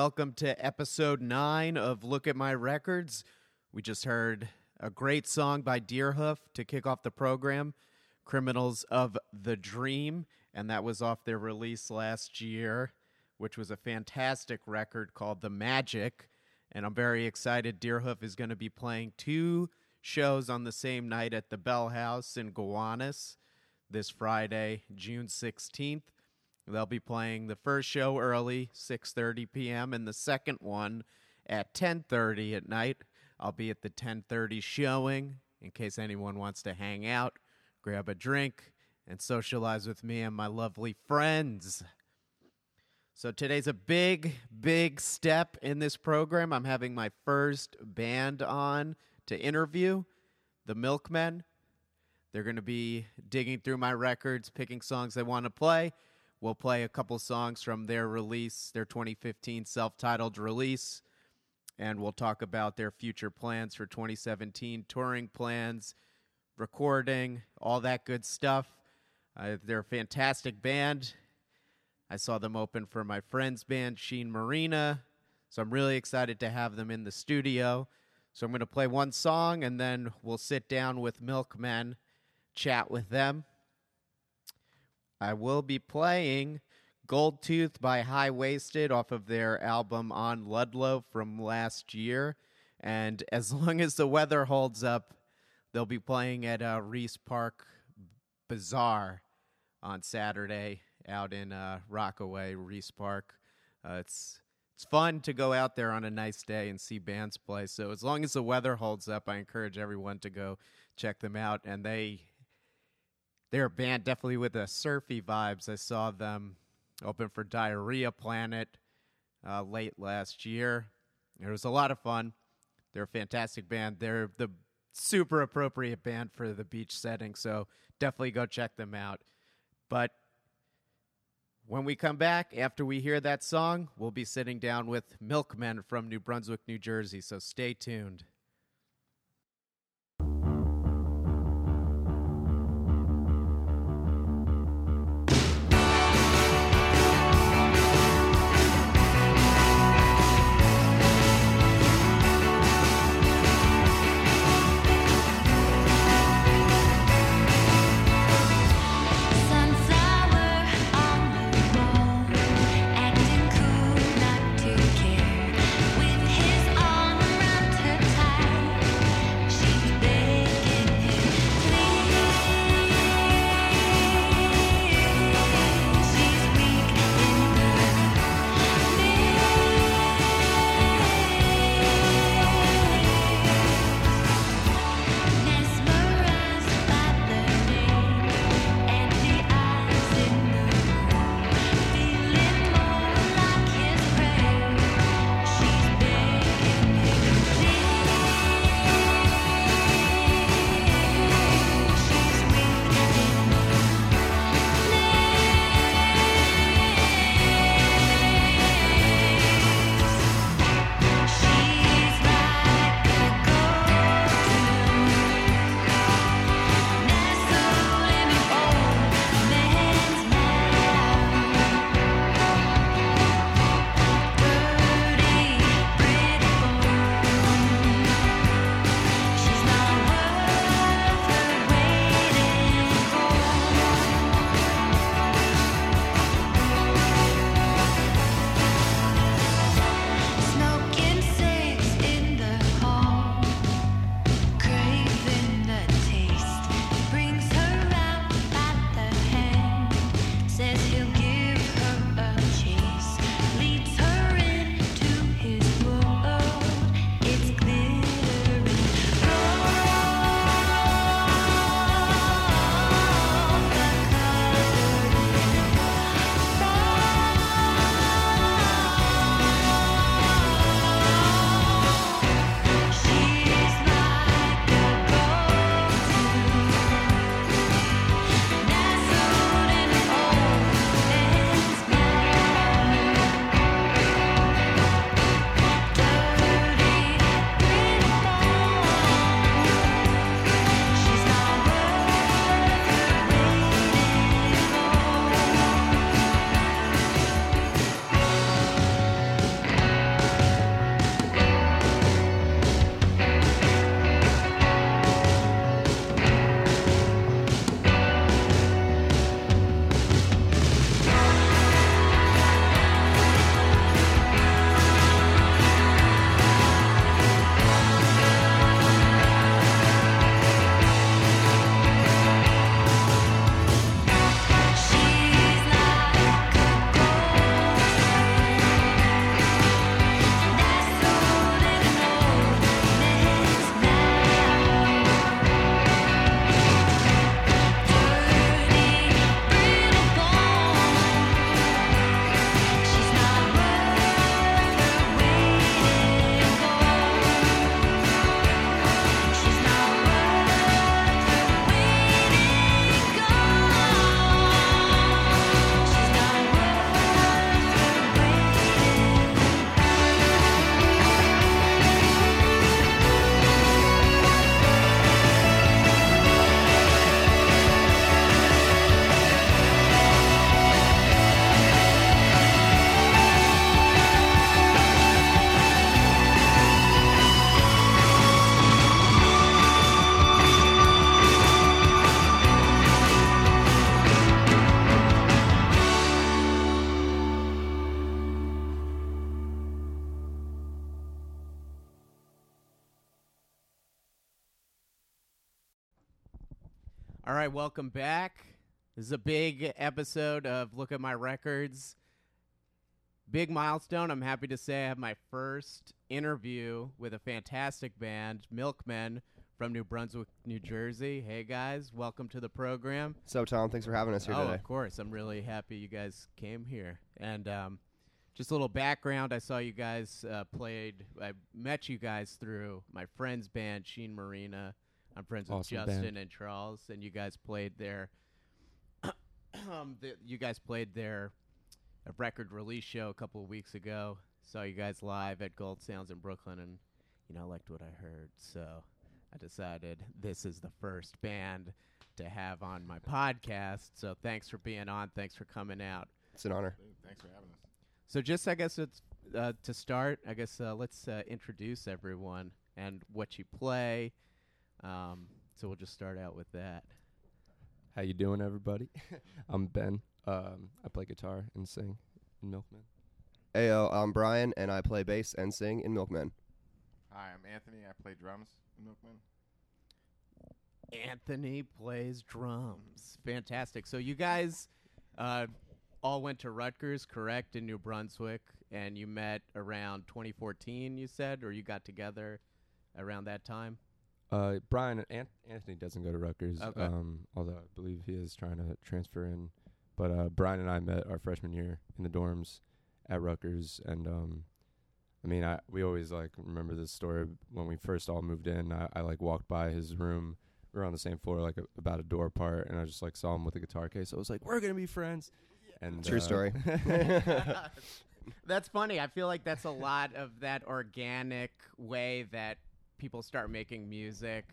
welcome to episode nine of Look at My Records. We just heard a great song by Deerhoof to kick off the program, Criminals of the Dream, and that was off their release last year, which was a fantastic record called The Magic. And I'm very excited. Deerhoof is going to be playing two shows on the same night at the Bell House in Gowanus this Friday, June 16th. They'll be playing the first show early, 6:30 p.m., and the second one at 10:30 at night. I'll be at the 10:30 showing in case anyone wants to hang out, grab a drink, and socialize with me and my lovely friends. So today's a big, big step in this program. I'm having my first band on to interview, the Milkmen. They're going to be digging through my records, picking songs they want to play. We'll play a couple songs from their release, their 2015 self titled release, and we'll talk about their future plans for 2017, touring plans, recording, all that good stuff. Uh, they're a fantastic band. I saw them open for my friend's band, Sheen Marina. So I'm really excited to have them in the studio. So I'm going to play one song and then we'll sit down with Milkmen, chat with them. I will be playing Gold Tooth by High Waisted off of their album On Ludlow from last year. And as long as the weather holds up, they'll be playing at uh, Riis Park Bazaar on Saturday out in uh, Rockaway, Riis Park. Uh, it's it's fun to go out there on a nice day and see bands play. So as long as the weather holds up, I encourage everyone to go check them out. And they they're a band definitely with a surfy vibes. I saw them open for Diarrhea Planet uh, late last year. It was a lot of fun. They're a fantastic band. They're the super appropriate band for the beach setting. So definitely go check them out. But when we come back, after we hear that song, we'll be sitting down with Milkmen from New Brunswick, New Jersey. So stay tuned. Right, welcome back. This is a big episode of Look at My Records. Big milestone. I'm happy to say I have my first interview with a fantastic band, Milkmen from New Brunswick, New Jersey. Hey guys, welcome to the program. So, Tom, thanks for having us here oh, today. of course. I'm really happy you guys came here. And um, just a little background I saw you guys uh, played, I met you guys through my friend's band, Sheen Marina. I'm friends with Awesome Justin band. and Charles, and you guys played their. um, the, you guys played their a record release show a couple of weeks ago. Saw you guys live at Gold Sounds in Brooklyn, and you know, I liked what I heard. So I decided this is the first band to have on my podcast. So thanks for being on. Thanks for coming out. It's an honor. Thanks for having us. So just I guess it's uh, to start. I guess uh, let's uh, introduce everyone and what you play. Um, so we'll just start out with that. How you doing, everybody? I'm Ben. Um, I play guitar and sing in Milkman. Ayo, I'm Brian, and I play bass and sing in Milkman. Hi, I'm Anthony. I play drums in Milkman. Anthony plays drums. Fantastic. So you guys uh, all went to Rutgers, correct, in New Brunswick, and you met around 2014. You said, or you got together around that time. Uh, Brian An- Anthony doesn't go to Rutgers, Okay. um, although I believe he is trying to transfer in. But uh, Brian and I met our freshman year in the dorms at Rutgers, and um, I mean, I we always like remember this story when we first all moved in. I, I like walked by his room. We were on the same floor, like a, about a door apart, and I just like saw him with a guitar case. I was like, "We're gonna be friends." And True uh, story. that's funny. I feel like that's a lot of that organic way that people start making music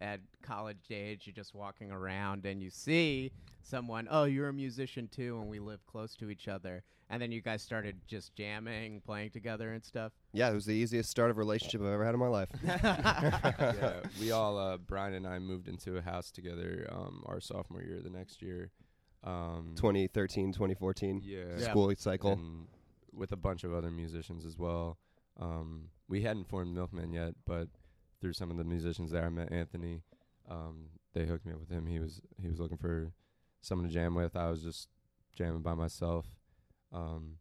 at college age. You're just walking around and you see someone, oh, you're a musician too, and we live close to each other. And then you guys started just jamming, playing together and stuff. yeah, it was the easiest start of a relationship I've ever had in my life. yeah, we all uh, Brian and I moved into a house together um, our sophomore year. The next year, um, 2013, 2014 yeah, Yeah. school cycle. and with a bunch of other musicians as well. Um, we hadn't formed Milkman yet, but through some of the musicians there, I met Anthony. Um, they hooked me up with him. He was he was looking for someone to jam with. I was just jamming by myself. Um,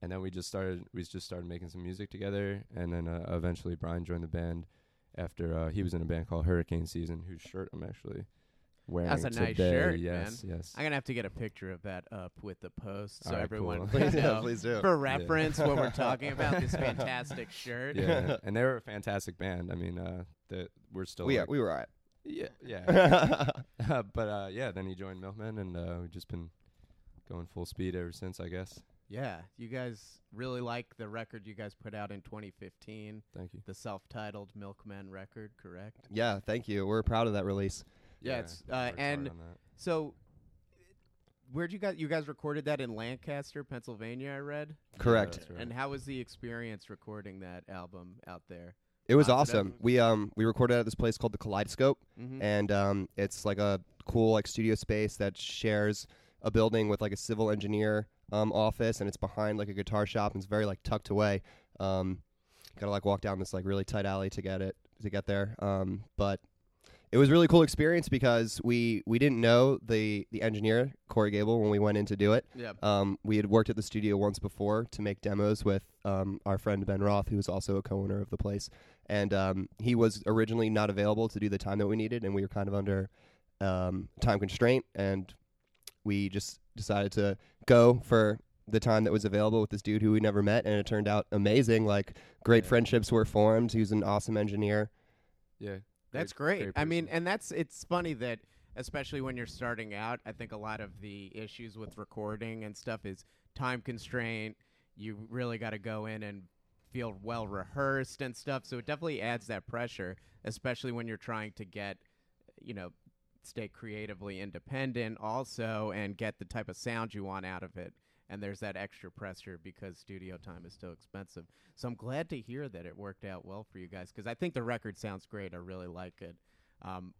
and then we just started we just started making some music together and then uh, eventually Brian joined the band after uh, he was in a band called Hurricane Season whose shirt I'm actually wearing That's a nice shirt, yes yes I'm going to have to get a picture of that up with the post so All right, everyone cool. please, know. please do. For reference, what we're talking about, this fantastic shirt. yeah and they were a fantastic band I mean uh that we're still we, like- we were alright. yeah yeah but uh yeah then he joined Milkman and uh we've just been going full speed ever since I guess Yeah, you guys really like the record you guys put out in 2015, thank you the self-titled Milkman record, correct? yeah, thank you. We're proud of that release. Yeah, it's, uh, and- So, where'd you guys you guys recorded that in Lancaster, Pennsylvania? I read. Correct. that's right. And how was the experience recording that album out there? It was Positive. awesome. We um we recorded at this place called the Kaleidoscope, Mm-hmm. and um it's like a cool like studio space that shares a building with like a civil engineer um office, and it's behind like a guitar shop, and it's very like tucked away. Um, gotta like walk down this like really tight alley to get it to get there. Um, but it was a really cool experience because we we didn't know the the engineer Corey Gable when we went in to do it. yeah. Um, we had worked at the studio once before to make demos with um, our friend Ben Roth, who was also a co-owner of the place, and um, he was originally not available to do the time that we needed, and we were kind of under um, time constraint, and we just decided to go for the time that was available with this dude who we never met, and it turned out amazing. Like great Yeah. friendships were formed. He was an awesome engineer. yeah That's great- great. I mean, and that's it's funny that especially when you're starting out, I think a lot of the issues with recording and stuff is time constraint. You really got to go in and feel well rehearsed and stuff. So it definitely adds that pressure, especially when you're trying to get, you know, stay creatively independent also and get the type of sound you want out of it. And there's that extra pressure because studio time is so expensive. So I'm glad to hear that it worked out well for you guys because I think the record sounds great. I really like it. Um,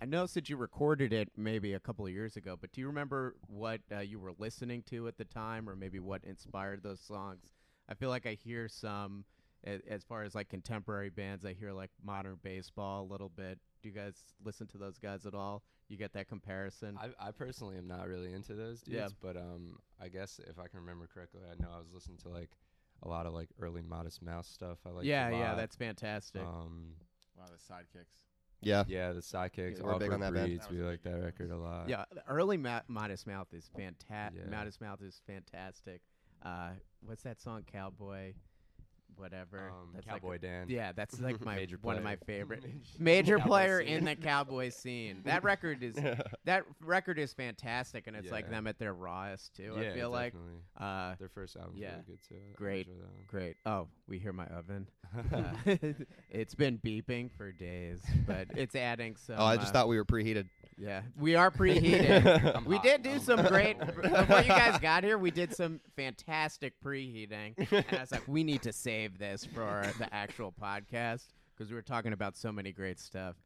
I noticed that you recorded it maybe a couple of years ago, but do you remember what uh, you were listening to at the time, or maybe what inspired those songs? I feel like I hear some As far as like contemporary bands, I hear like modern baseball a little bit. Do you guys listen to those guys at all? You get that comparison? I, I personally am not really into those dudes, Yeah. but um, I guess if I can remember correctly, I know I was listening to like a lot of like early Modest Mouse stuff. I like yeah, yeah, that's fantastic. um, Wow, the sidekicks. Yeah. yeah, the sidekicks, Yeah, we're big on that band. That we a like big that record a lot. yeah, the early Ma- Modest Mouse is fantastic. Yeah. Modest Mouse is fantastic. Uh, what's that song, Cowboy? Whatever. um, That's like Cowboy Dan. yeah, that's like my Major one of my favorite Major- Cowboy player scene. in the cowboy scene. That record is that record is fantastic, and it's like them at their rawest too. yeah, I feel like. Uh, their first album. yeah. really good too. Great. enjoy that one. great. Oh, we hear my oven. Uh, it's been beeping for days, but it's adding some. Oh, I just uh, thought we were preheated. Yeah, we are preheated. I'm we hot. did do some great. Before you guys got here, we did some fantastic preheating, and I was like, we need to save this for the actual podcast because we were talking about so many great stuff.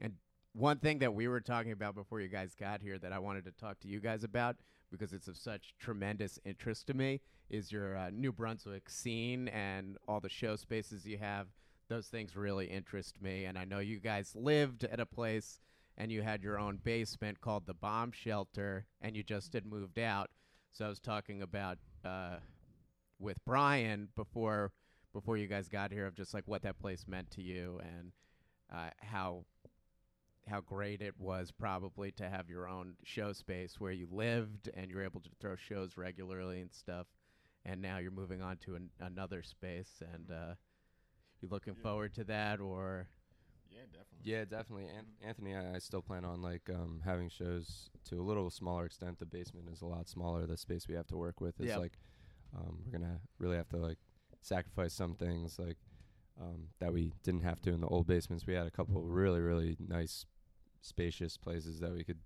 And one thing that we were talking about before you guys got here that I wanted to talk to you guys about because it's of such tremendous interest to me is your uh, New Brunswick scene and all the show spaces you have. Those things really interest me, and I know you guys lived at a place and you had your own basement called the bomb shelter and you just had moved out so i was talking about uh, with brian before before you guys got here of just like what that place meant to you and uh, how how great it was probably to have your own show space where you lived and you're able to throw shows regularly and stuff and now you're moving on to an, another space and uh, you looking Yeah. forward to that or definitely. Yeah, definitely. An- Anthony, I, I still plan on like um, having shows to a little smaller extent. The basement is a lot smaller. The space we have to work with is Yep. like um, we're gonna really have to like sacrifice some things like um, that we didn't have to in the old basements. We had a couple really really nice, spacious places that we could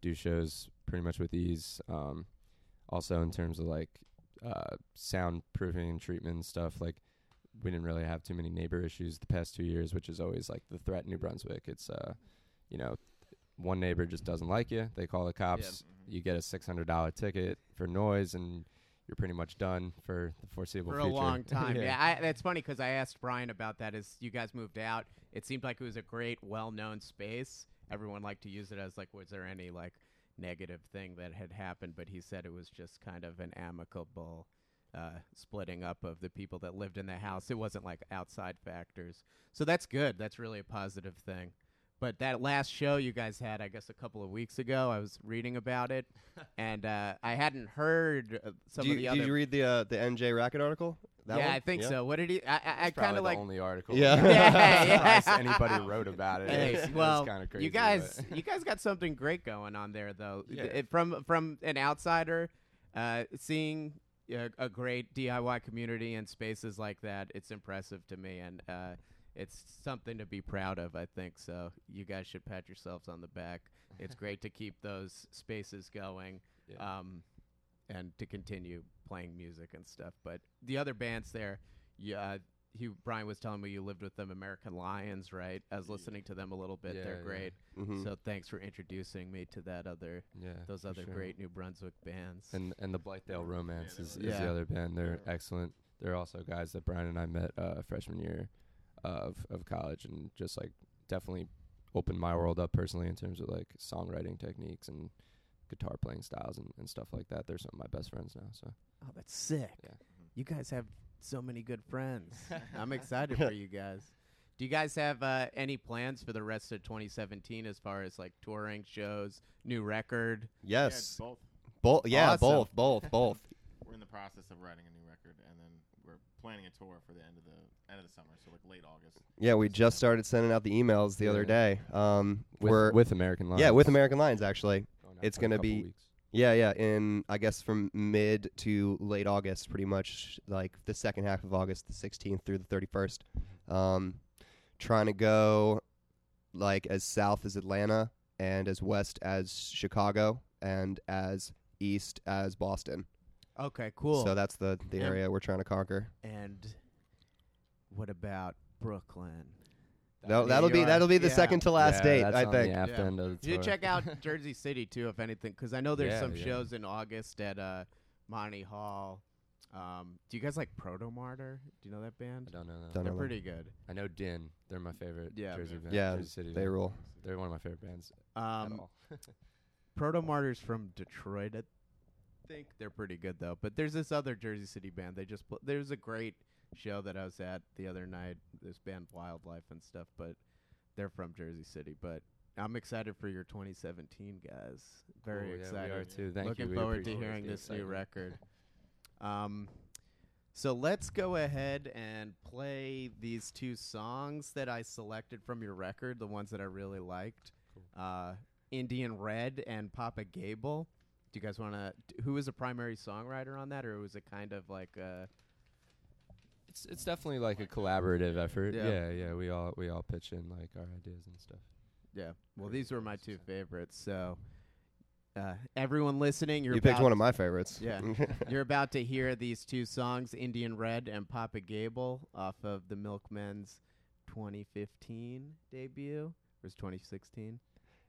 do shows pretty much with ease. Um, also, in terms of like uh, soundproofing and treatment and stuff, like we didn't really have too many neighbor issues the past two years, which is always like the threat in New Brunswick. It's uh, you know, one neighbor just doesn't like you. They call the cops. Mhm. You get a six hundred dollar ticket for noise, and you're pretty much done for the foreseeable for future. a long time. yeah, yeah. I, that's funny because I asked Brian about that. As you guys moved out, it seemed like it was a great, well-known space. Everyone liked to use it as like, was there any like negative thing that had happened? But he said it was just kind of an amicable uh, splitting up of the people that lived in the house. It wasn't like outside factors. So that's good. That's really a positive thing. But that last show you guys had, I guess, a couple of weeks ago, I was reading about it, and uh, I hadn't heard uh, some you, of the did other. you read the uh, the NJ Racket article? That yeah, one? I think Yeah? so. What did he? I, I, I kind of like. only article. Yeah. Yeah, yeah. anybody wrote about it. Hey, It's- well, it's kinda crazy, you guys, but- you guys got something great going on there, though. Yeah. It- from from an outsider, uh, seeing a, a great DIY community and spaces like that, it's impressive to me, and uh, it's something to be proud of. I think so. You guys should pat yourselves on the back. It's great to keep those spaces going. Yeah. um, and to continue playing music and stuff. But the other bands there, yeah, he Brian was telling me you lived with them, American Lions, right? I was listening to them a little bit. Yeah, They're yeah. great. Mhm. So thanks for introducing me to that other yeah, those other sure. great New Brunswick bands. And and the Blithedale Romance they is, is Yeah. the other band. They're Yeah. excellent. They're also guys that Brian and I met uh, freshman year of of college, and just like definitely opened my world up personally in terms of like songwriting techniques and guitar playing styles and, and stuff like that. They're some of my best friends now. So oh, that's sick. Yeah. You guys have so many good friends. I'm excited for you guys. Do you guys have uh, any plans for the rest of 2017 as far as like touring shows, new record? Yeah, Yes. both. Both. Yeah, Awesome. both. Both. Both. We're in the process of writing a new record, and then we're planning a tour for the end of the end of the summer, so like late August. Yeah, we just started sending out the emails the other day. Um, with, we're with American Lions. yeah with American Lions actually. Going it's gonna be- weeks. Yeah, yeah. In I guess from mid to late August, pretty much like the second half of August, the 16th through the 31st. Um, trying to go like as south as Atlanta and as west as Chicago and as east as Boston. Okay, cool. So that's the the And- area we're trying to conquer. and what about Brooklyn? That'll, that'll be that'll be the yeah. second to last Yeah, date, that's I on think. The after Yeah. end of the You check out Jersey City too, if anything, because I know there's Yeah, some yeah. shows in August at uh, Monty Hall. Um, do you guys like Protomartyr? Do you know that I band? don't know. That. Don't They're know. pretty good. I know Din. They're my favorite Yeah. Jersey band. Yeah, Jersey City They band. rule. They're one of my favorite bands Um. Protomartyr's from Detroit. I think they're pretty good though. But there's this other Jersey City band. They just pl- there's a great show that I was at the other night. This band Wildlife and stuff. But they're from Jersey City. But I'm excited for your 2017 guys. Very Cool, yeah, excited. We are too. Thank Looking you. Forward to hearing this new record. Um, so let's go ahead and play these two songs that I selected from your record, the ones that I really liked. Uh, Indian Red and Papa Gable. Do you guys want to? Who was a primary songwriter on that, or was it kind of like uh It's it's definitely like a collaborative effort. Yeah. Yeah. yeah, We all we all pitch in like our ideas and stuff. Yeah. Well, these were my two favorites. So, uh, everyone listening, you're you picked one of my favorites. Yeah. You're about to hear these two songs, Indian Red and Papa Gable, off of the Milkmen's 2015 debut. Or was 2016?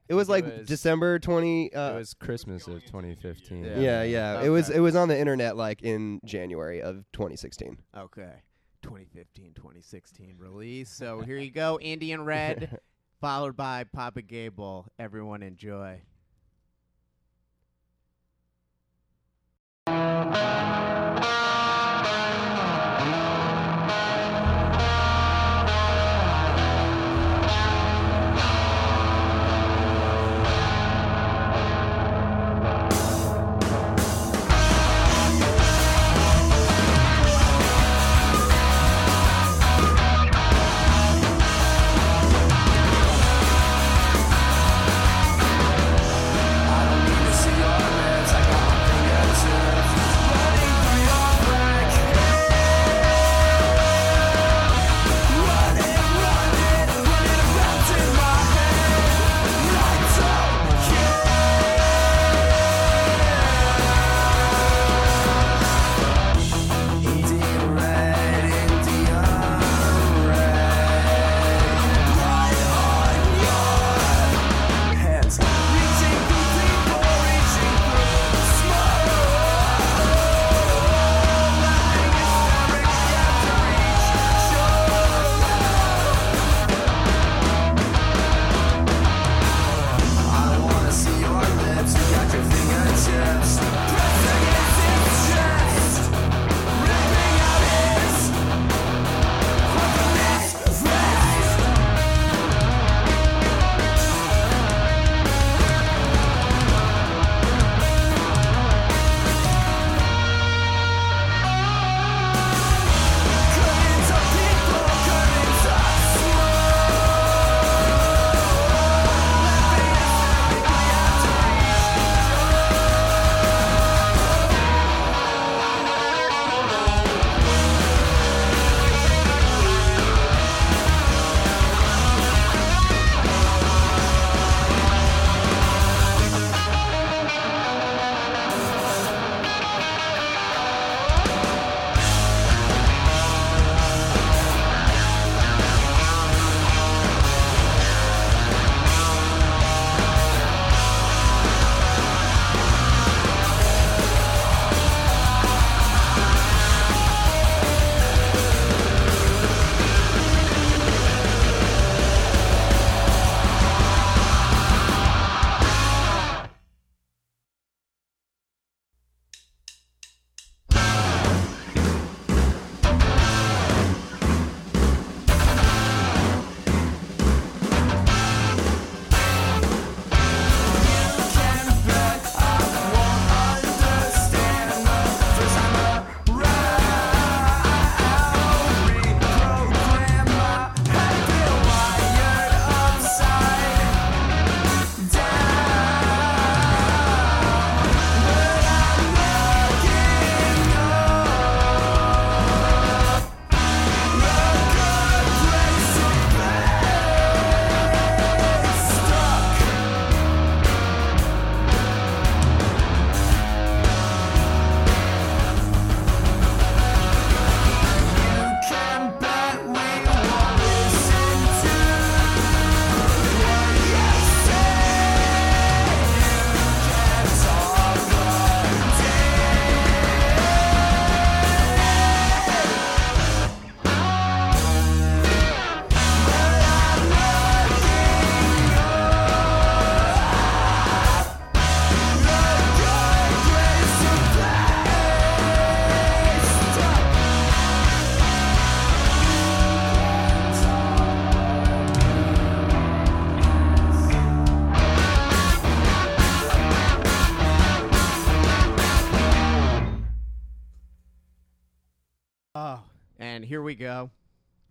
it was like was- December twenty. Uh, it was Christmas of 2015. Yeah. yeah, yeah. It was it was on the internet like in January of 2016. Okay. 2015, 2016 release. So here you go, Indian Red, followed by Papa Gable. Everyone enjoy.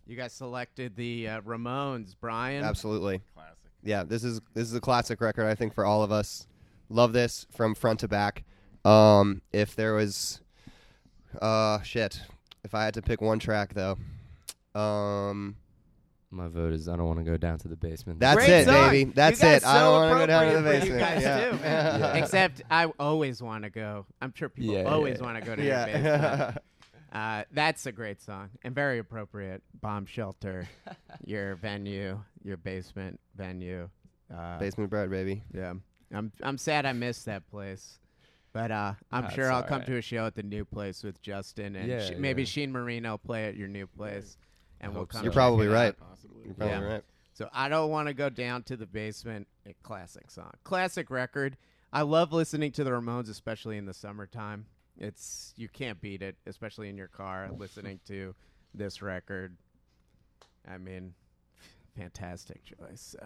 You guys selected the uh, Ramones, Brian. Absolutely. Classic. Yeah, this is this is a classic record. I think for all of us, love this from front to back. Um, if there was, uh, shit, if I had to pick one track though, um, My vote is I don't want to go down to the basement. That's Great it, song. baby. That's guys it. I don't want to go down to the basement. you guys yeah. too, man. Yeah. Except I always want to go. I'm sure people Yeah, always yeah. want to go down to the basement. yeah. Uh, that's a great song and very appropriate. Bomb shelter, your venue, your basement venue. Uh, basement bread, baby. Yeah, I'm I'm sad I missed that place, but uh, I'm That's sure I'll come right. to a show at the new place with Justin and Yeah, Sh- maybe yeah. Sheen Marino play at your new place, and I we'll come. so. You're probably right. Possibly. You're probably Yeah. right. So I don't want to go down to the basement. A classic song, classic record. I love listening to the Ramones, especially in the summertime. It's you can't beat it, especially in your car listening to this record. I mean, fantastic choice. So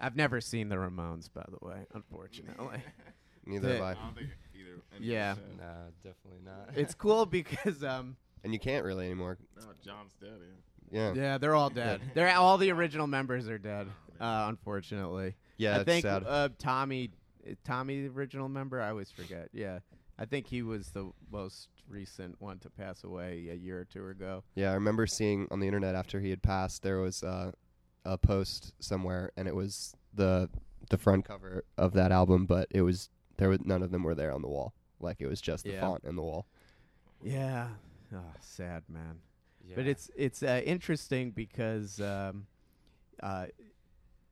I've never seen the Ramones, by the way, unfortunately. Neither have I I. don't think either. any Yeah. us have. Nah, definitely not. it's cool because um And you can't really anymore. No, John's dead. Yeah. Yeah. yeah, they're all dead. They're all the original members are dead, uh, unfortunately. Yeah, I it's think sad. uh, Tommy, Tommy, the original member. I always forget. Yeah, I think he was the most recent one to pass away a year or two ago. Yeah, I remember seeing on the internet after he had passed, there was uh, a post somewhere, and it was the the front cover of that album, but it was there was none of them were there on the wall. Like it was just the Yeah. font and the wall. Yeah, oh, sad man. Yeah. But it's it's uh, interesting because um, uh,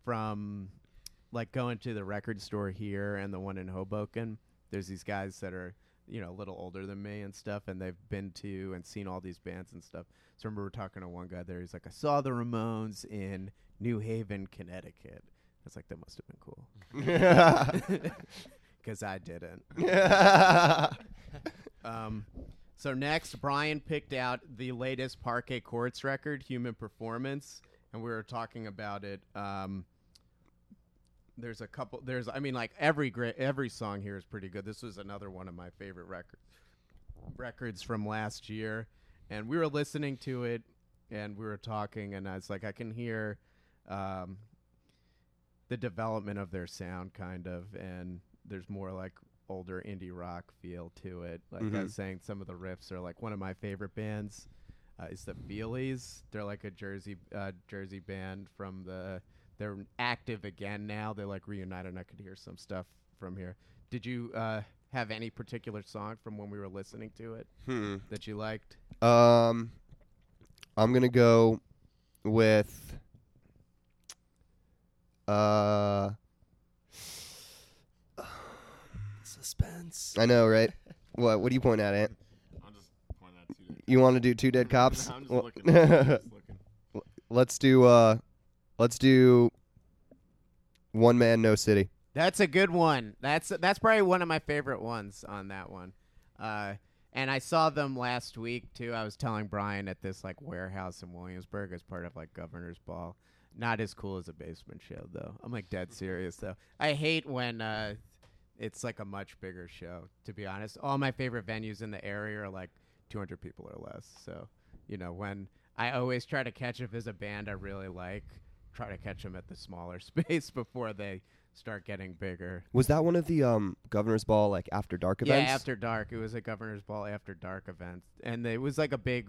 from like going to the record store here and the one in Hoboken, there's these guys that are you know a little older than me and stuff, and they've been to and seen all these bands and stuff. So I remember we are talking to one guy there. He's like, I saw the Ramones in New Haven, Connecticut. I was like, that must have been cool because I didn't. Um, so next, Brian picked out the latest Parquet Courts record, Human Performance, and we were talking about it. Um, there's a couple. There's, I mean, like every great, every song here is pretty good. This was another one of my favorite record records from last year, and we were listening to it, and we were talking, and I was like, I can hear um, the development of their sound, kind of, and there's more like older indie rock feel to it. Like I Mhm. was saying, some of the riffs are like one of my favorite bands. Uh, is the Feelies? They're like a Jersey uh, Jersey band from the. They're active again now. They're like reunited, and I could hear some stuff from here. Did you uh, have any particular song from when we were listening to it hmm. that you liked? Um, I'm gonna go with uh. suspense. I know, right? what? What do you point at, Ant? I'm just pointing at two. You want to do two dead cops? I'm just Well, looking. I'm just looking. let's do uh, let's do one man, no city. That's a good one. That's that's probably one of my favorite ones on that one. Uh, and I saw them last week too. I was telling Brian at this like warehouse in Williamsburg as part of like Governor's Ball. Not as cool as a basement show though. I'm like dead serious though. I hate when uh, it's like a much bigger show. To be honest, all my favorite venues in the area are like 200 people or less. So you know when I always try to catch if there's a band I really like, try to catch them at the smaller space before they start getting bigger. Was that one of the um governor's ball like after dark events? Yeah, after dark. It was a governor's ball after dark event, and it was like a big.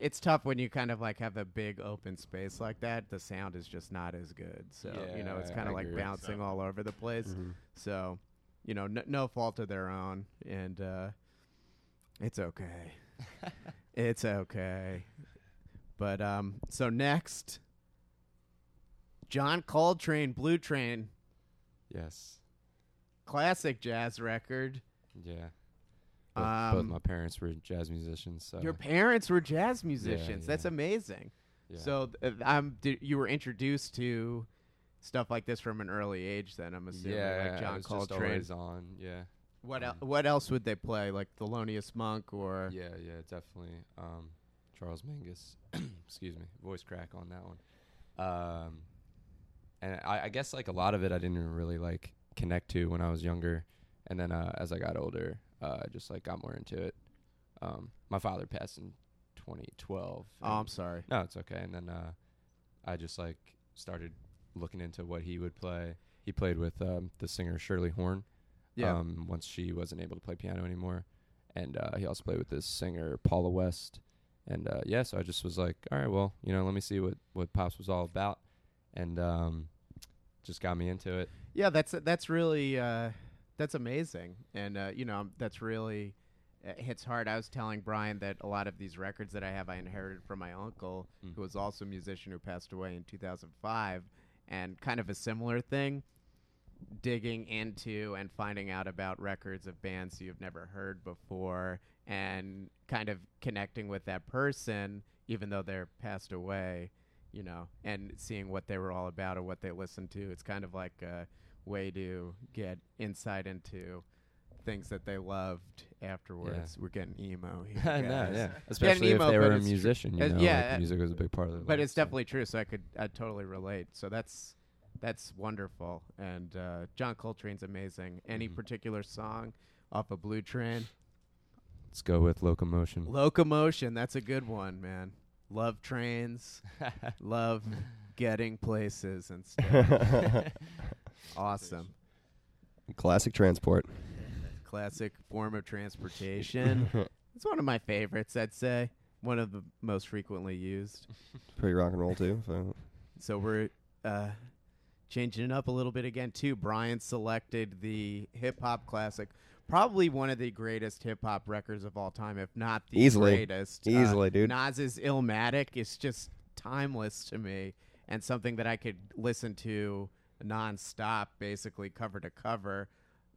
It's tough when you kind of like have a big open space like that. The sound is just not as good, so you know it's kind of like bouncing all over the place. Mhm. So, you know, n- no fault of their own, and uh, it's okay. it's okay. But um, so next, John Coltrane, Blue Train, Yes. classic jazz record. Yeah. Both, both Um, my parents were jazz musicians, so Your parents were jazz musicians. That's yeah. amazing. yeah. So th- um, did, you were introduced to stuff like this from an early age. Then I'm assuming, yeah, like John just Coltrane. always on. Yeah. What el- um, What else would they play? Like Thelonious Monk or Yeah, yeah, definitely. Um, Charles Mingus, excuse me, voice crack on that one. Um, and I, I guess like a lot of it, I didn't even really like connect to when I was younger, and then uh, as I got older, uh, I just like got more into it. Um, my father passed in 2012. Oh, I'm sorry. No, it's okay. And then uh, I just like started looking into what he would play. He played with um, the singer Shirley Horn. Yeah. Um, once she wasn't able to play piano anymore, and uh, he also played with this singer Paula West. And uh, yeah, so I just was like, all right, well, you know, let me see what what pops was all about, and um, just got me into it. Yeah, that's that's really uh, that's amazing, and uh, you know that's really it hits hard. I was telling Brian that a lot of these records that I have I inherited from my uncle, Mm. who was also a musician who passed away in 2005, and kind of a similar thing. Digging into and finding out about records of bands you've never heard before, and kind of connecting with that person, even though they're passed away, you know, and seeing what they were all about or what they listened to. It's kind of like a way to get insight into things that they loved afterwards. We're getting emo here. no, guys. yeah, especially emo, if they were a musician. You know, yeah, like, uh, music was a big part of their But life, it's so. definitely true, so I could I totally relate. So that's that's wonderful. And uh, John Coltrane's amazing. Any Mhm. particular song off of Blue Train? Let's go with locomotion. Locomotion, that's a good one, man. Love trains, love getting places and stuff. awesome. Classic transport. Classic form of transportation. it's one of my favorites, I'd say. One of the most frequently used. Pretty rock and roll too. So So we're uh, changing it up a little bit again too. Brian selected the hip hop classic, probably one of the greatest hip hop records of all time, if not the Easily. greatest. Uh, Easily, dude. Nas's Illmatic is just timeless to me, and something that I could listen to nonstop, basically cover to cover.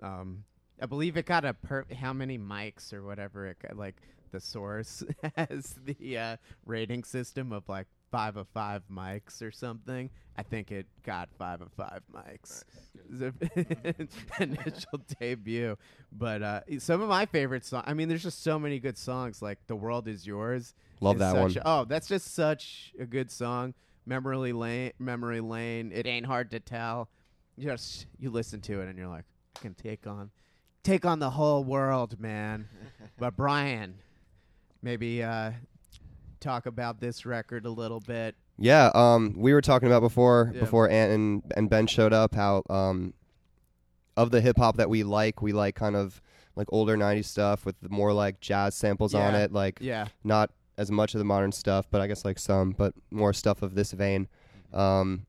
Um, I believe it got a per- how many mics or whatever it got, like the source has the uh, rating system of like five of five mics or something. I think it got five of five mics. Initial debut, but uh, some of my favorite songs. I mean, there's just so many good songs. Like "The World Is Yours." Love is that such one. a- oh, that's just such a good song. Memory Lane, Memory Lane. It ain't hard to tell. You Just you listen to it and you're like, I can take on, take on the whole world, man. but Brian, maybe uh, talk about this record a little bit. Yeah, um, we were talking about before Yeah. before Ant and, and Ben showed up how um, of the hip hop that we like, we like kind of like older '90s stuff with more like jazz samples on it, like Yeah, not as much of the modern stuff, but I guess like some, but more stuff of this vein. Um,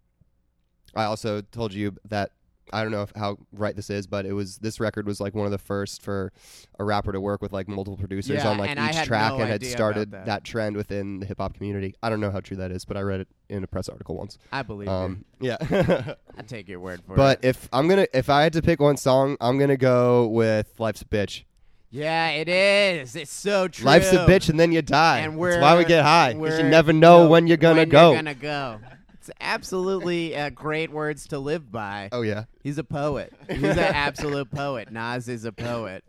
I also told you that I don't know if how right this is, but it was this record was like one of the first for a rapper to work with like multiple producers Yeah, on like each track no and had started about that. trend within the hip hop community. I don't know how true that is, but I read it in a press article once. I believe Um, yeah. I take your word for but it. But if I'm gonna if I had to pick one song, I'm gonna go with "Life's a Bitch." Yeah, it is. It's so true. Life's a bitch, and then you die. And That's why we get high. we're- you never know no, when you're gonna when go. You're gonna go. It's absolutely uh, great words to live by. oh yeah. He's a poet. He's an absolute poet. Nas is a poet.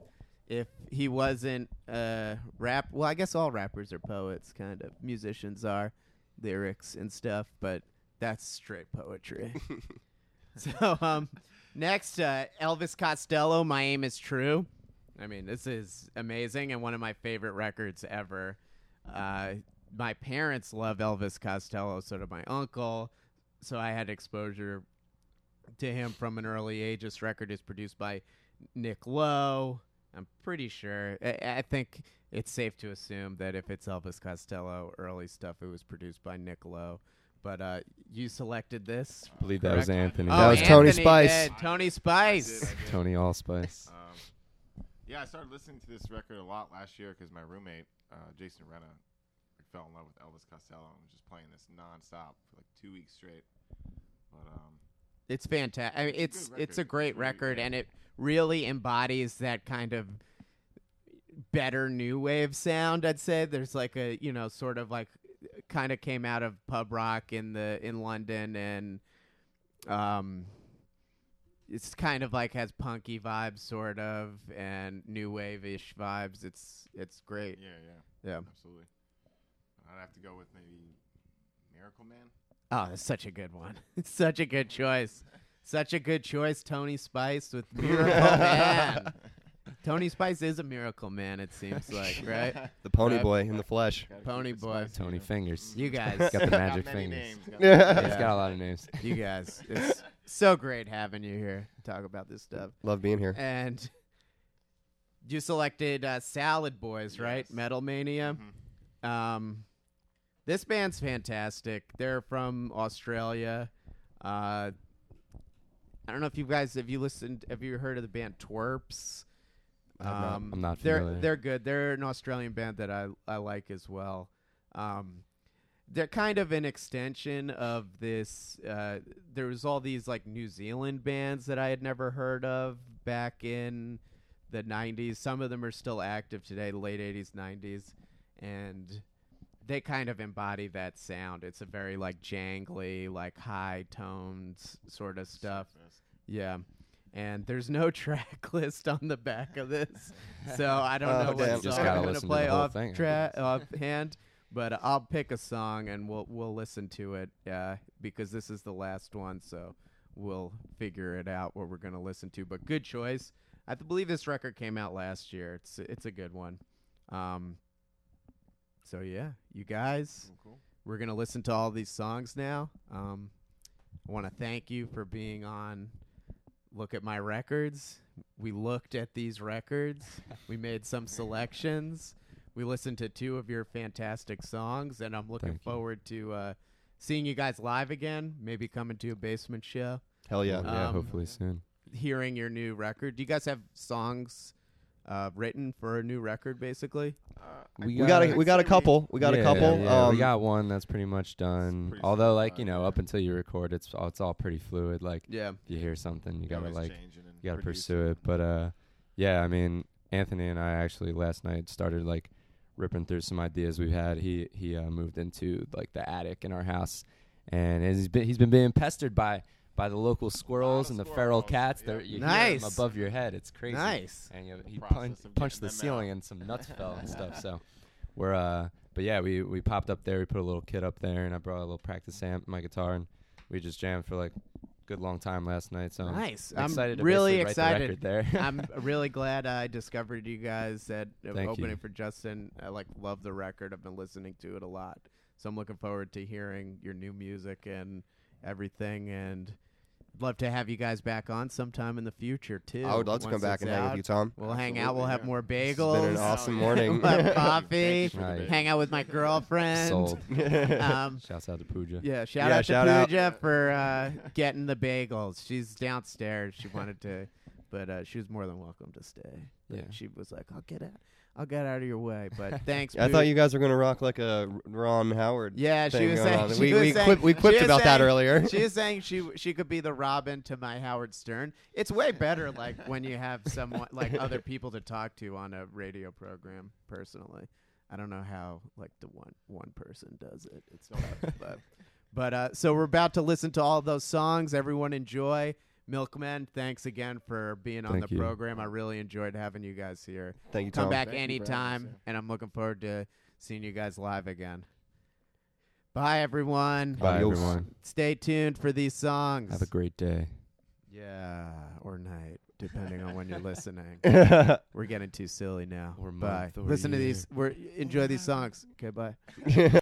If he wasn't uh, rap, well, I guess all rappers are poets, kind of. Musicians are, lyrics and stuff, but that's straight poetry. so, um, next, uh, Elvis Costello. My aim is true. I mean, this is amazing and one of my favorite records ever. Uh, my parents love Elvis Costello, so did my uncle. So I had exposure to him from an early age. This record is produced by Nick Lowe. I'm pretty sure. I, I think it's safe to assume that if it's Elvis Costello early stuff, it was produced by Nick Lowe. But uh, you selected this. I believe that was correct? Anthony. That oh, was Tony Spice. did. Tony I Spice. did, I did. Tony Allspice. Um, yeah, I started listening to this record a lot last year because my roommate, uh, Jason Renna, like, fell in love with Elvis Costello and was just playing this nonstop for like two weeks straight. But um, It's fantastic. I mean, It's a it's it's a great It's record, and it really embodies that kind of better new wave sound. I'd say there's like a you know sort of like kind of came out of pub rock in the in London, and um, it's kind of like has punky vibes, sort of, and new wave ish vibes. It's it's great. yeah, yeah, Yeah. absolutely. I'd have to go with maybe Miracle Man. Oh, that's such a good one. such a good choice. Such a good choice, Tony Spice with Miracle Man. Tony Spice is a miracle man. It seems like, right? The pony Right. boy in the flesh. Pony boy. Tony. Fingers. You guys, Got the magic many fingers. names, got Yeah. many He's names. got a lot of names. you guys, it's so great having you here to talk about this stuff. Love being here. And you selected uh, Salad Boys, right? Yes. Metal Mania. Mhm. Um, this band's fantastic. They're from Australia. Uh, I don't know if you guys have you listened have you heard of the band Twerps? I've not. Um, I'm not they're familiar. they're good. They're an Australian band that I I like as well. Um, they're kind of an extension of this. Uh, there was all these like New Zealand bands that I had never heard of back in the '90s. Some of them are still active today, the late '80s, '90s, and they kind of embody that sound. It's a very like jangly, like high tones sort of stuff. Yeah. And there's no track list on the back of this, so I don't Oh, know damn. what song I'm gonna listen to play off thing, tra- offhand. But I'll pick a song and we'll we'll listen to it uh, because this is the last one, so we'll figure it out what we're gonna listen to. But good choice. I believe this record came out last year. It's it's a good one. Um, so yeah, you guys, Cool, cool. we're gonna listen to all these songs now. Um, I want to thank you for being on. Look at my records. We looked at these records. we made some selections. We listened to two of your fantastic songs, and I'm looking Thank you. forward to uh, seeing you guys live again. Maybe coming to a basement show. Hell yeah. yeah, Um, hopefully soon. Hearing your new record. Do you guys have songs uh, written for a new record? Basically. Uh, We We got a I'd we got a couple. We got a couple. Yeah, Um, we got one that's pretty much done. pretty Although, solid, like you know, yeah. up until you record, it's all, it's all pretty fluid. Like Yeah. if you hear something, you gotta like you gotta pursue it. But uh, yeah, I mean, Anthony and I actually last night started like ripping through some ideas we've had. He he uh, moved into like the attic in our house, and he's been he's been being pestered by by the local squirrels and the feral squirrels, cats. yeah. They're you hear 'em Nice. above your head. It's crazy. Nice. And you, he process punched, the ceiling out. and some nuts fell and stuff. So we're uh, but yeah, we we popped up there. We put a little kit up there, and I brought a little practice amp, my guitar, and we just jammed for like a good long time last night. So Nice. I'm excited I'm excited to really basically write the excited. there. I'm really glad I discovered you guys at uh, Thank opening you. for Justin. I like love the record. I've been listening to it a lot, so I'm looking forward to hearing your new music and everything. And I'd love to have you guys back on sometime in the future too. I would love to come back it's and hang out. with you, Tom. We'll hang out. We'll Absolutely, have yeah. more It's bagels. been an awesome morning. We'll have coffee. you Right. hang out with my girlfriend. Sold. Um, Shouts out to Pooja. yeah, shout Yeah, out to shout out. Pooja for uh, getting the bagels. She's downstairs. She wanted to, but uh, she was more than welcome to stay. Yeah. she was like, "I'll get out. I'll get out of your way." But thanks. I thought you guys were gonna rock like a Ron Howard. Yeah, she was saying. She we was we, saying, quip, we quipped about that earlier. She was saying she she could be the Robin to my Howard Stern. It's way better like when you have someone like other people to talk to on a radio program. Personally, I don't know how like the one one person does it. It's tough, but but uh, so we're about to listen to all those songs. Everyone enjoy. Milkmen, thanks again for being on Thank the you. program. I really enjoyed having you guys here. Thank you, Come back Thank you for having us, anytime, yeah. and I'm looking forward to seeing you guys live again. Bye, everyone. Bye, Adios. everyone. Stay tuned for these songs. Have a great day. yeah, or night, depending on when you're listening. We're getting too silly now. Or bye. month or Listen to these. We're enjoy these songs. Okay, bye.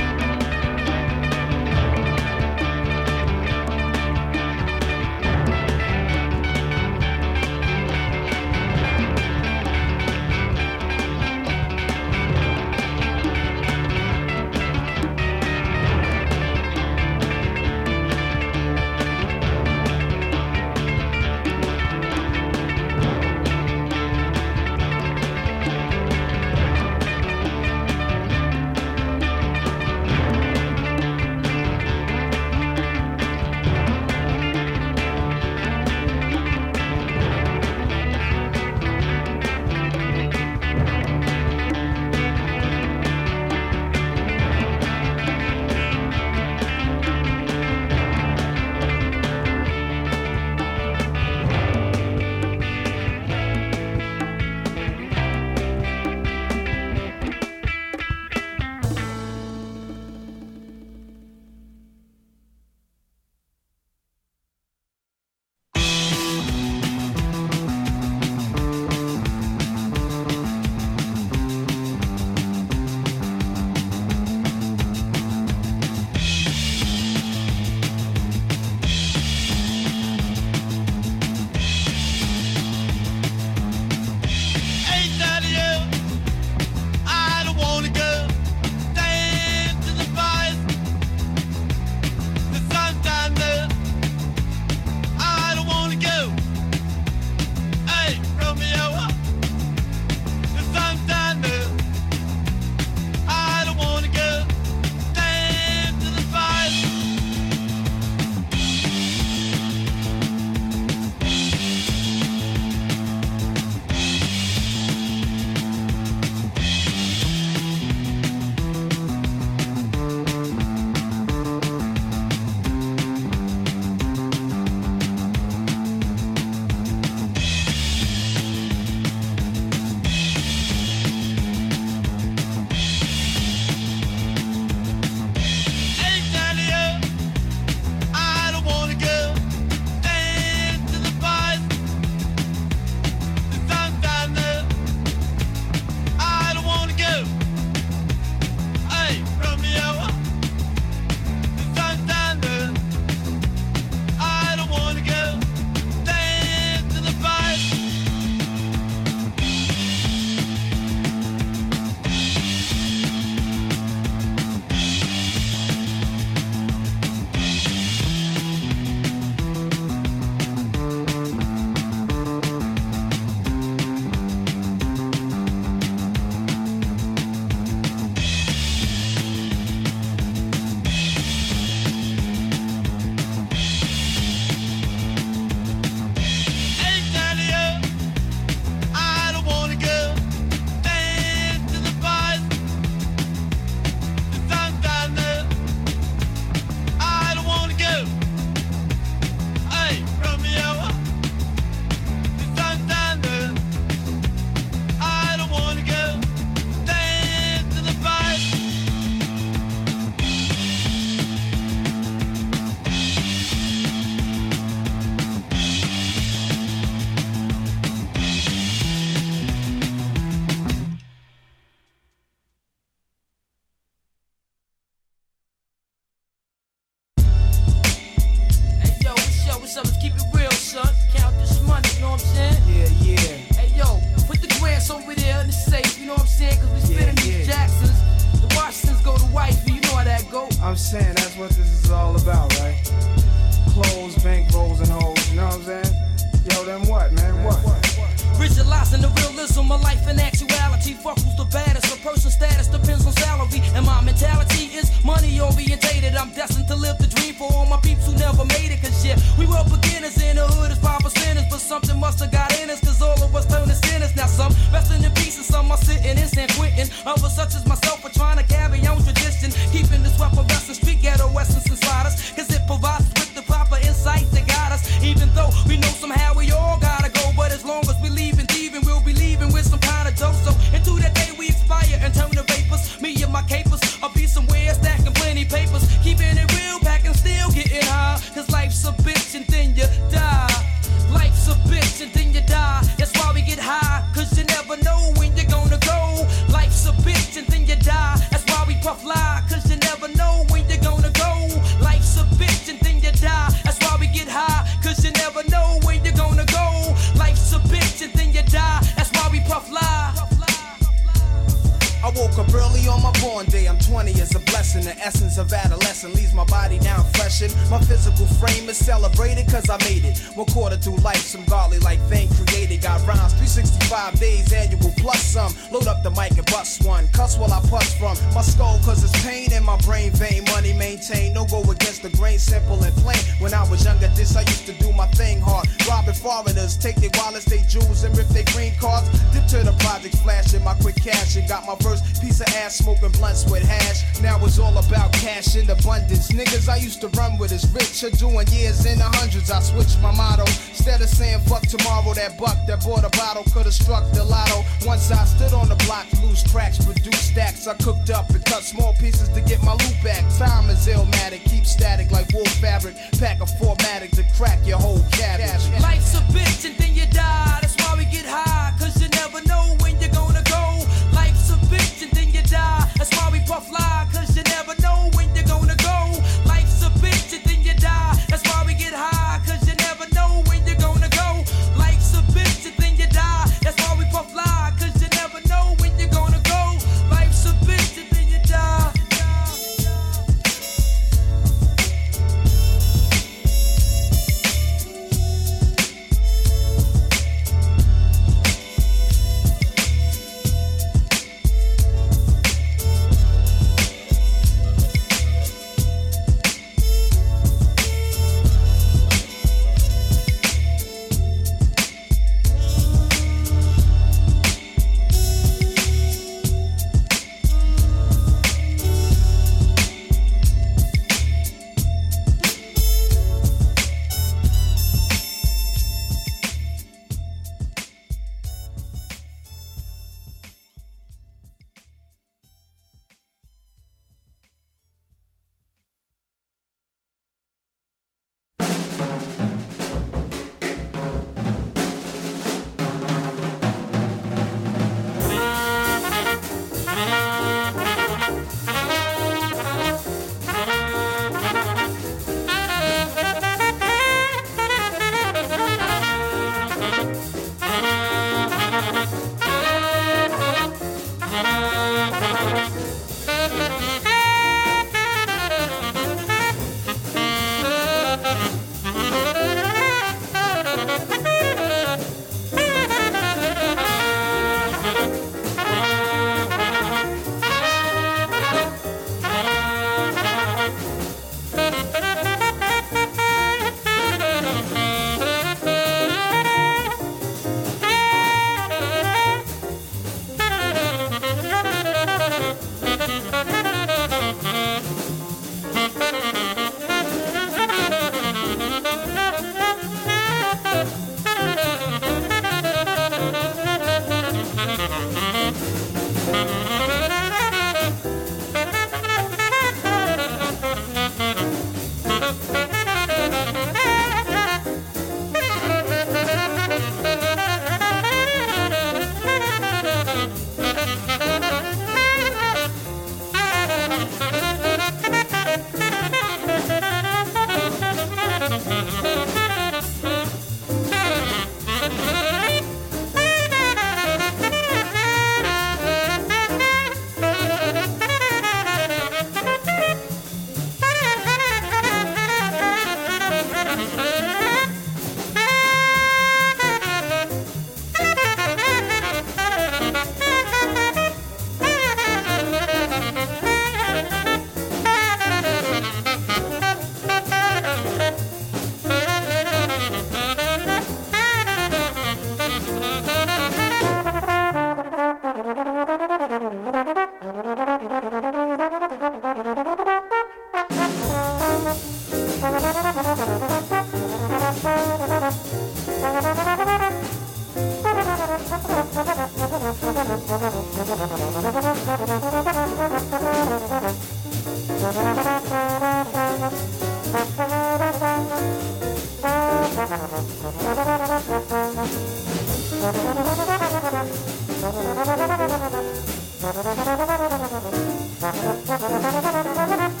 Thank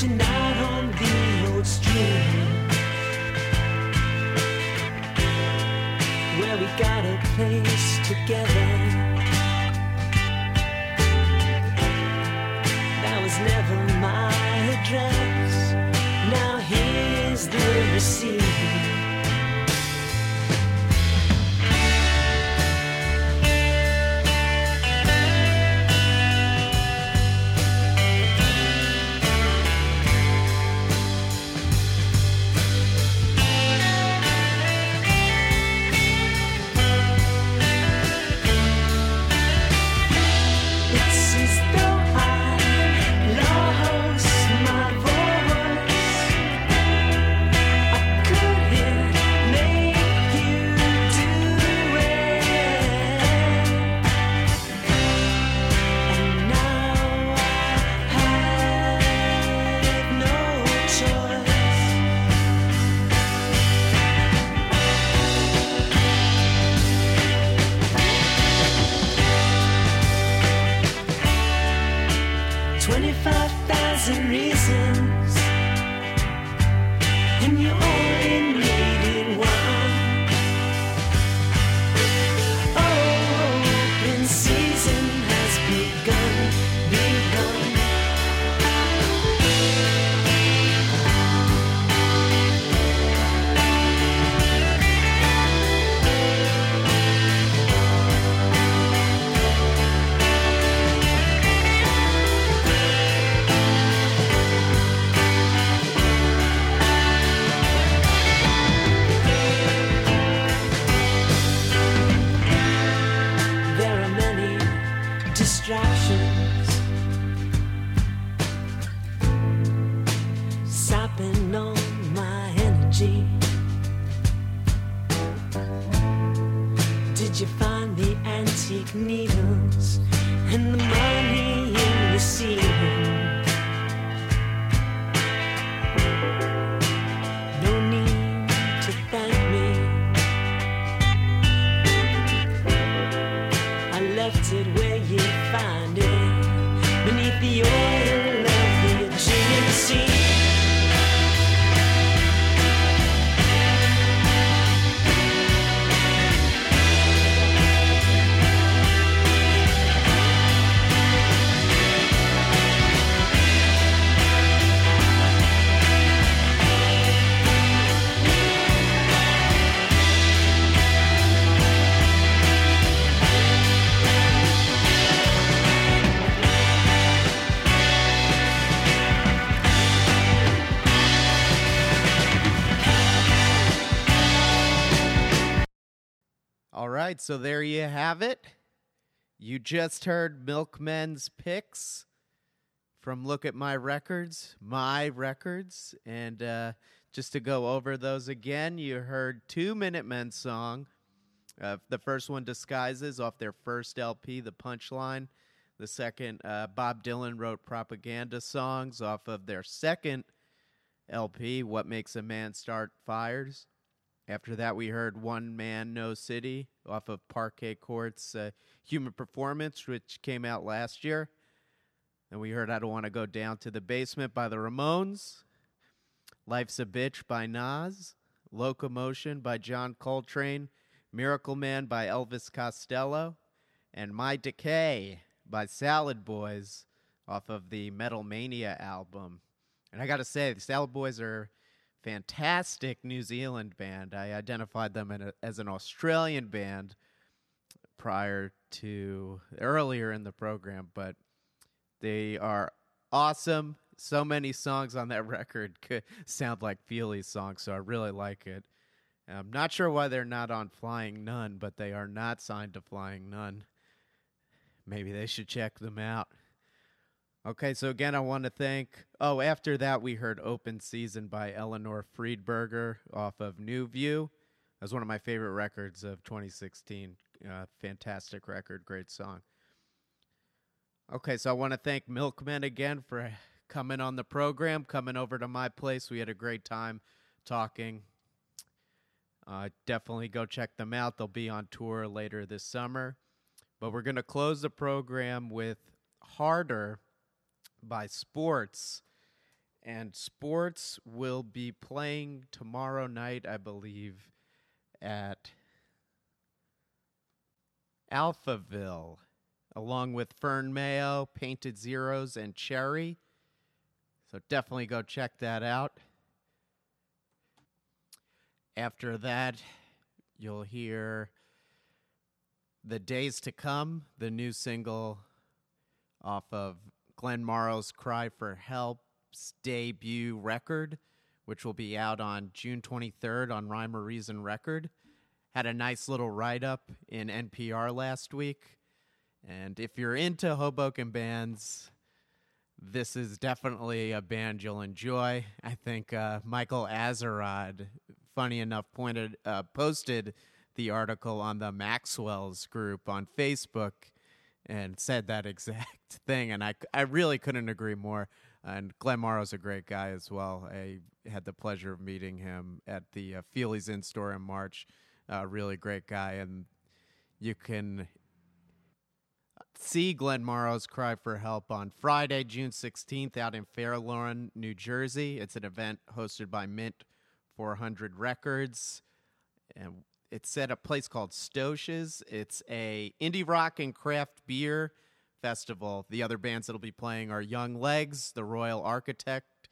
Stretching out right, so there you have it. You just heard Milkmen's picks from Look at My Records, My Records. And uh, just to go over those again, you heard two Minutemen song. Uh, the first one, Disguises, off their first LP, The Punchline. The second, uh, Bob Dylan wrote propaganda songs off of their second LP, What Makes a Man Start Fires. After that, we heard One Man, No City off of Parquet Courts uh, Human Performance, which came out last year. And we heard I Don't Want to Go Down to the Basement by the Ramones. Life's a Bitch by Nas. Locomotion by John Coltrane. Miracle Man by Elvis Costello. And My Decay by Salad Boys off of the Metal Mania album. And I got to say, the Salad Boys are fantastic New Zealand band. I identified them a, as an Australian band prior to earlier in the program, but they are awesome. So many songs on that record sound like Feelies songs, so I really like it. I'm not sure why they're not on Flying Nun, but they are not signed to Flying Nun. Maybe they should check them out. Okay, so again, I want to thank. Oh, after that, we heard Open Season by Eleanor Friedberger off of New View. That was one of my favorite records of 2016. Uh, fantastic record, great song. Okay, so I want to thank Milkman again for coming on the program, coming over to my place. We had a great time talking. Uh, definitely go check them out. They'll be on tour later this summer. But we're going to close the program with Harder by Sports. And sports will be playing tomorrow night, I believe, at Alphaville, along with Fern Mayo, Painted Zeros, and Cherry. So definitely go check that out. After that, you'll hear The Days to Come, the new single off of Glenn Morrow's Cry for Help's debut record, which will be out on June 23rd on Rhyme or Reason Record. Had a nice little write up in NPR last week. And if you're into Hoboken bands, this is definitely a band you'll enjoy. I think uh, Michael Azerrad, funny enough, pointed uh, posted the article on the Maxwell's group on Facebook and said that exact thing, and I I really couldn't agree more. And Glenn Morrow's a great guy as well. I had the pleasure of meeting him at the uh, Feelies In store in March. Uh, really great guy, and you can see Glenn Morrow's Cry for Help on Friday, June 16th, out in Fair Lawn, New Jersey. It's an event hosted by Mint 400 Records, and it's at a place called Stoches. It's a indie rock and craft beer festival. The other bands that'll be playing are Young Legs, the Royal Architect,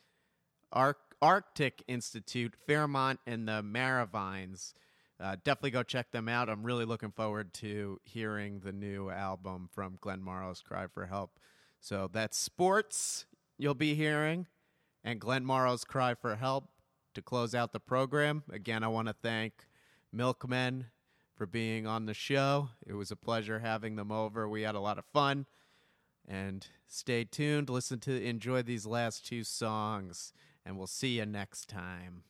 Arc, Arctic Institute, Fairmont, and the Maravines. Uh, definitely go check them out. I'm really looking forward to hearing the new album from Glenn Morrow's Cry for Help. So that's sports you'll be hearing, and Glenn Morrow's Cry for Help to close out the program. Again, I want to thank Milkmen for being on the show. It was a pleasure having them over. We had a lot of fun. And stay tuned, listen to enjoy these last two songs, and we'll see you next time.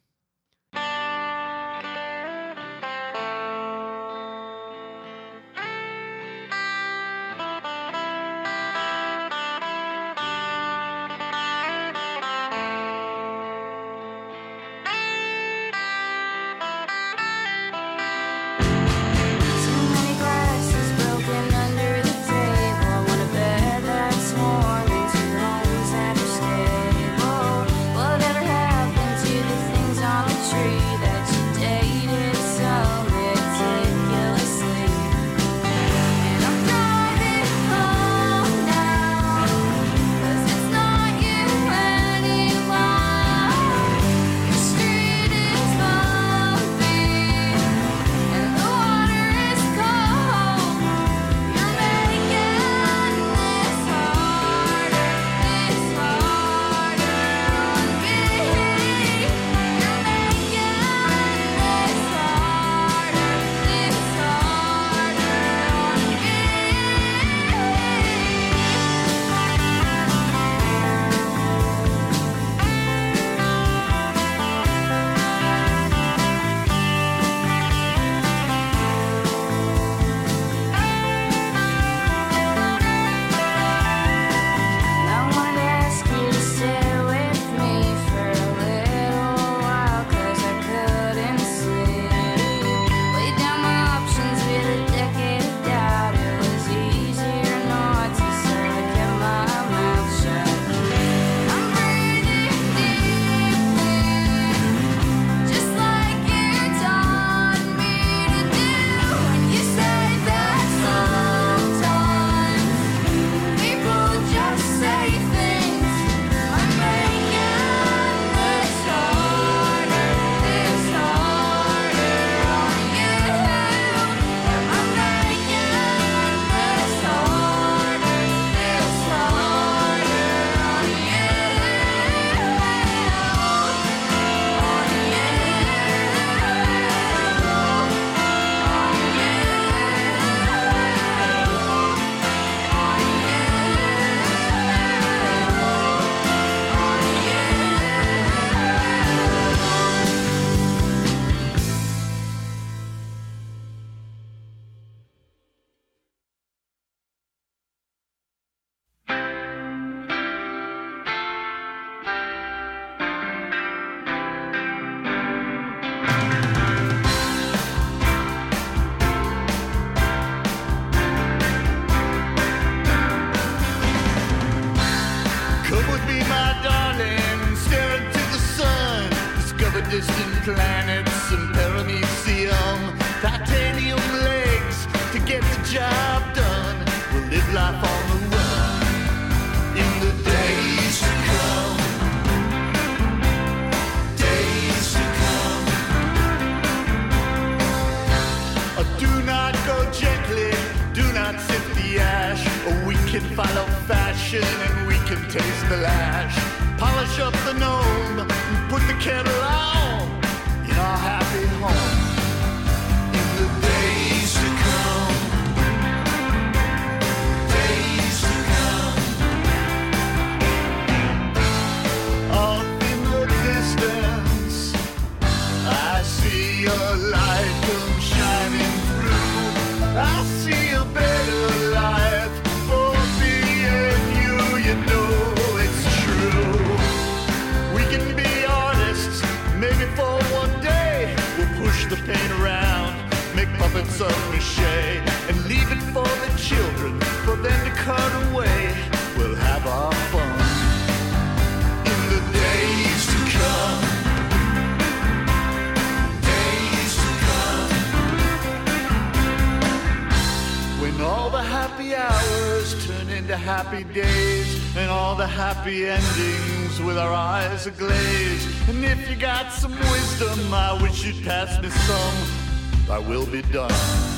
mash up the gnome. And put the kettle happy days and all the happy endings with our eyes aglaze. And if you got some wisdom, I wish you'd pass me some. I will be done.